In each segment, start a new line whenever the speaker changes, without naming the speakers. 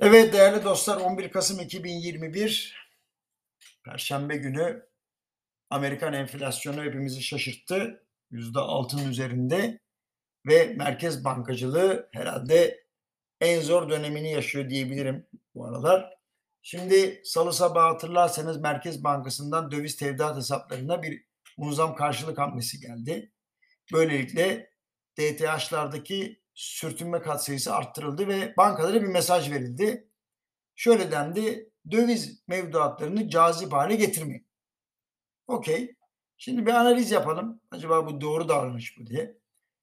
Evet değerli dostlar 11 Kasım 2021 Perşembe günü Amerikan enflasyonu hepimizi şaşırttı. %6'nın üzerinde ve merkez bankacılığı herhalde en zor dönemini yaşıyor diyebilirim bu aralar. Şimdi salı sabahı hatırlarsanız Merkez Bankası'ndan döviz tevdiat hesaplarına bir muazzam karşılık hamlesi geldi. Böylelikle DTH'lardaki sürtünme katsayısı arttırıldı ve bankalara bir mesaj verildi. Şöyle dendi, döviz mevduatlarını cazip hale getirmeyin. Okey. Şimdi bir analiz yapalım. Acaba bu doğru davranış mı diye.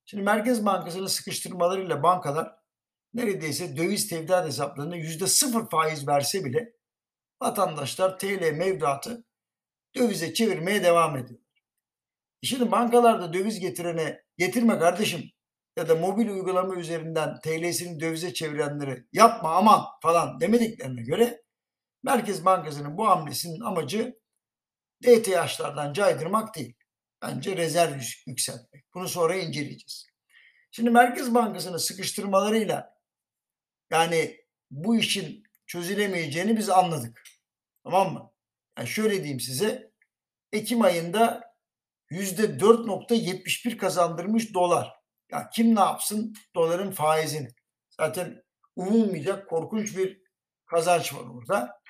Şimdi Merkez Bankası'nın sıkıştırmalarıyla bankalar neredeyse döviz tevdiat hesaplarına yüzde sıfır faiz verse bile vatandaşlar TL mevduatı dövize çevirmeye devam ediyor. Şimdi bankalarda döviz getirene getirme kardeşim ya da mobil uygulama üzerinden TL'sini dövize çevirenleri yapma aman falan demediklerine göre Merkez Bankası'nın bu hamlesinin amacı DTH'lardan caydırmak değil. Bence rezerv yükseltmek. Bunu sonra inceleyeceğiz. Şimdi Merkez Bankası'nın sıkıştırmalarıyla yani bu işin çözülemeyeceğini biz anladık. Tamam mı? Yani şöyle diyeyim size. Ekim ayında %4.71 kazandırmış dolar. Ya kim ne yapsın doların faizini? Zaten umulmayacak korkunç bir kazanç var orada.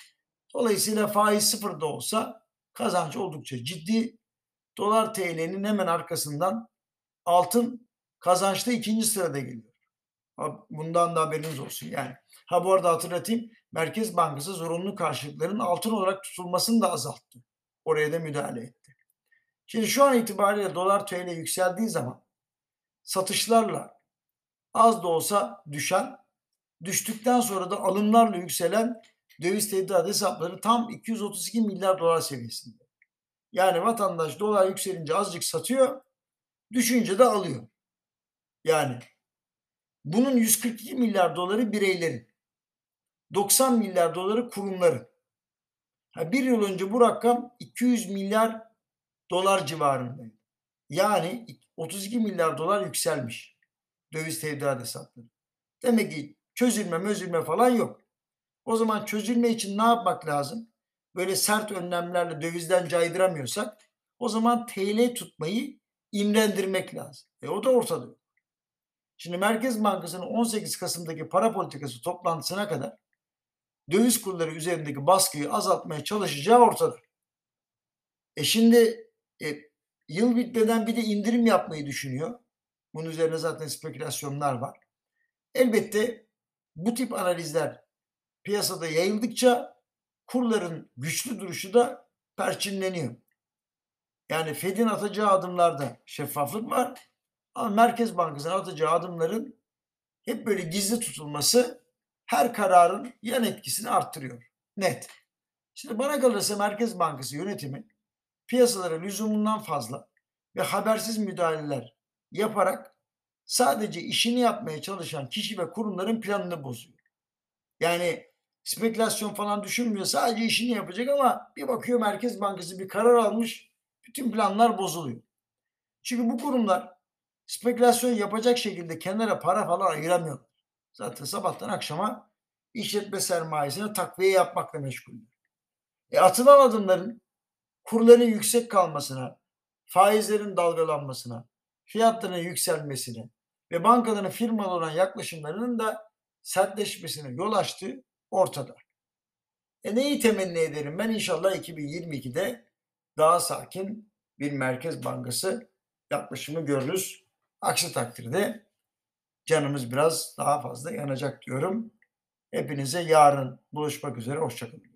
Dolayısıyla faiz sıfırda olsa kazanç oldukça ciddi. Dolar TL'nin hemen arkasından altın kazançta ikinci sırada geliyor. Bundan da haberiniz olsun yani. Ha bu arada hatırlatayım Merkez Bankası zorunlu karşılıkların altın olarak tutulmasını da azalttı. Oraya da müdahale etti. Şimdi şu an itibariyle dolar TL yükseldiği zaman satışlarla az da olsa düşen, düştükten sonra da alımlarla yükselen döviz tevdiat hesapları tam 232 milyar dolar seviyesinde. Yani vatandaş dolar yükselince azıcık satıyor, düşünce de alıyor. Yani bunun 142 milyar doları bireylerin, 90 milyar doları kurumların. Ha, bir yıl önce bu rakam 200 milyar dolar civarındaydı. Yani 32 milyar dolar yükselmiş döviz tevdiat hesapları. Demek ki çözülme mözülme falan yok. O zaman çözülme için ne yapmak lazım? Böyle sert önlemlerle dövizden caydıramıyorsak o zaman TL tutmayı imrendirmek lazım. E o da ortada. Şimdi Merkez Bankası'nın 18 Kasım'daki para politikası toplantısına kadar döviz kurları üzerindeki baskıyı azaltmaya çalışacağı ortada. E şimdi e, Yıl bitmeden bir de indirim yapmayı düşünüyor. Bunun üzerine zaten spekülasyonlar var. Elbette bu tip analizler piyasada yayıldıkça kurların güçlü duruşu da perçinleniyor. Yani Fed'in atacağı adımlarda şeffaflık var. Ama Merkez Bankası'nın atacağı adımların hep böyle gizli tutulması her kararın yan etkisini arttırıyor. Net. Şimdi bana kalırsa Merkez Bankası yönetimi piyasalara lüzumundan fazla ve habersiz müdahaleler yaparak sadece işini yapmaya çalışan kişi ve kurumların planını bozuyor. Yani spekülasyon falan düşünmüyor. Sadece işini yapacak ama bir bakıyor Merkez Bankası bir karar almış. Bütün planlar bozuluyor. Çünkü bu kurumlar spekülasyon yapacak şekilde kenara para falan ayıramıyor. Zaten sabahtan akşama işletme sermayesine takviye yapmakla meşgul. E atılan adımların kurların yüksek kalmasına, faizlerin dalgalanmasına, fiyatların yükselmesine ve bankaların firmalı olan yaklaşımlarının da sertleşmesine yol açtığı ortada. E neyi temenni ederim? Ben inşallah 2022'de daha sakin bir merkez bankası yaklaşımı görürüz. Aksi takdirde canımız biraz daha fazla yanacak diyorum. Hepinize yarın buluşmak üzere. Hoşçakalın.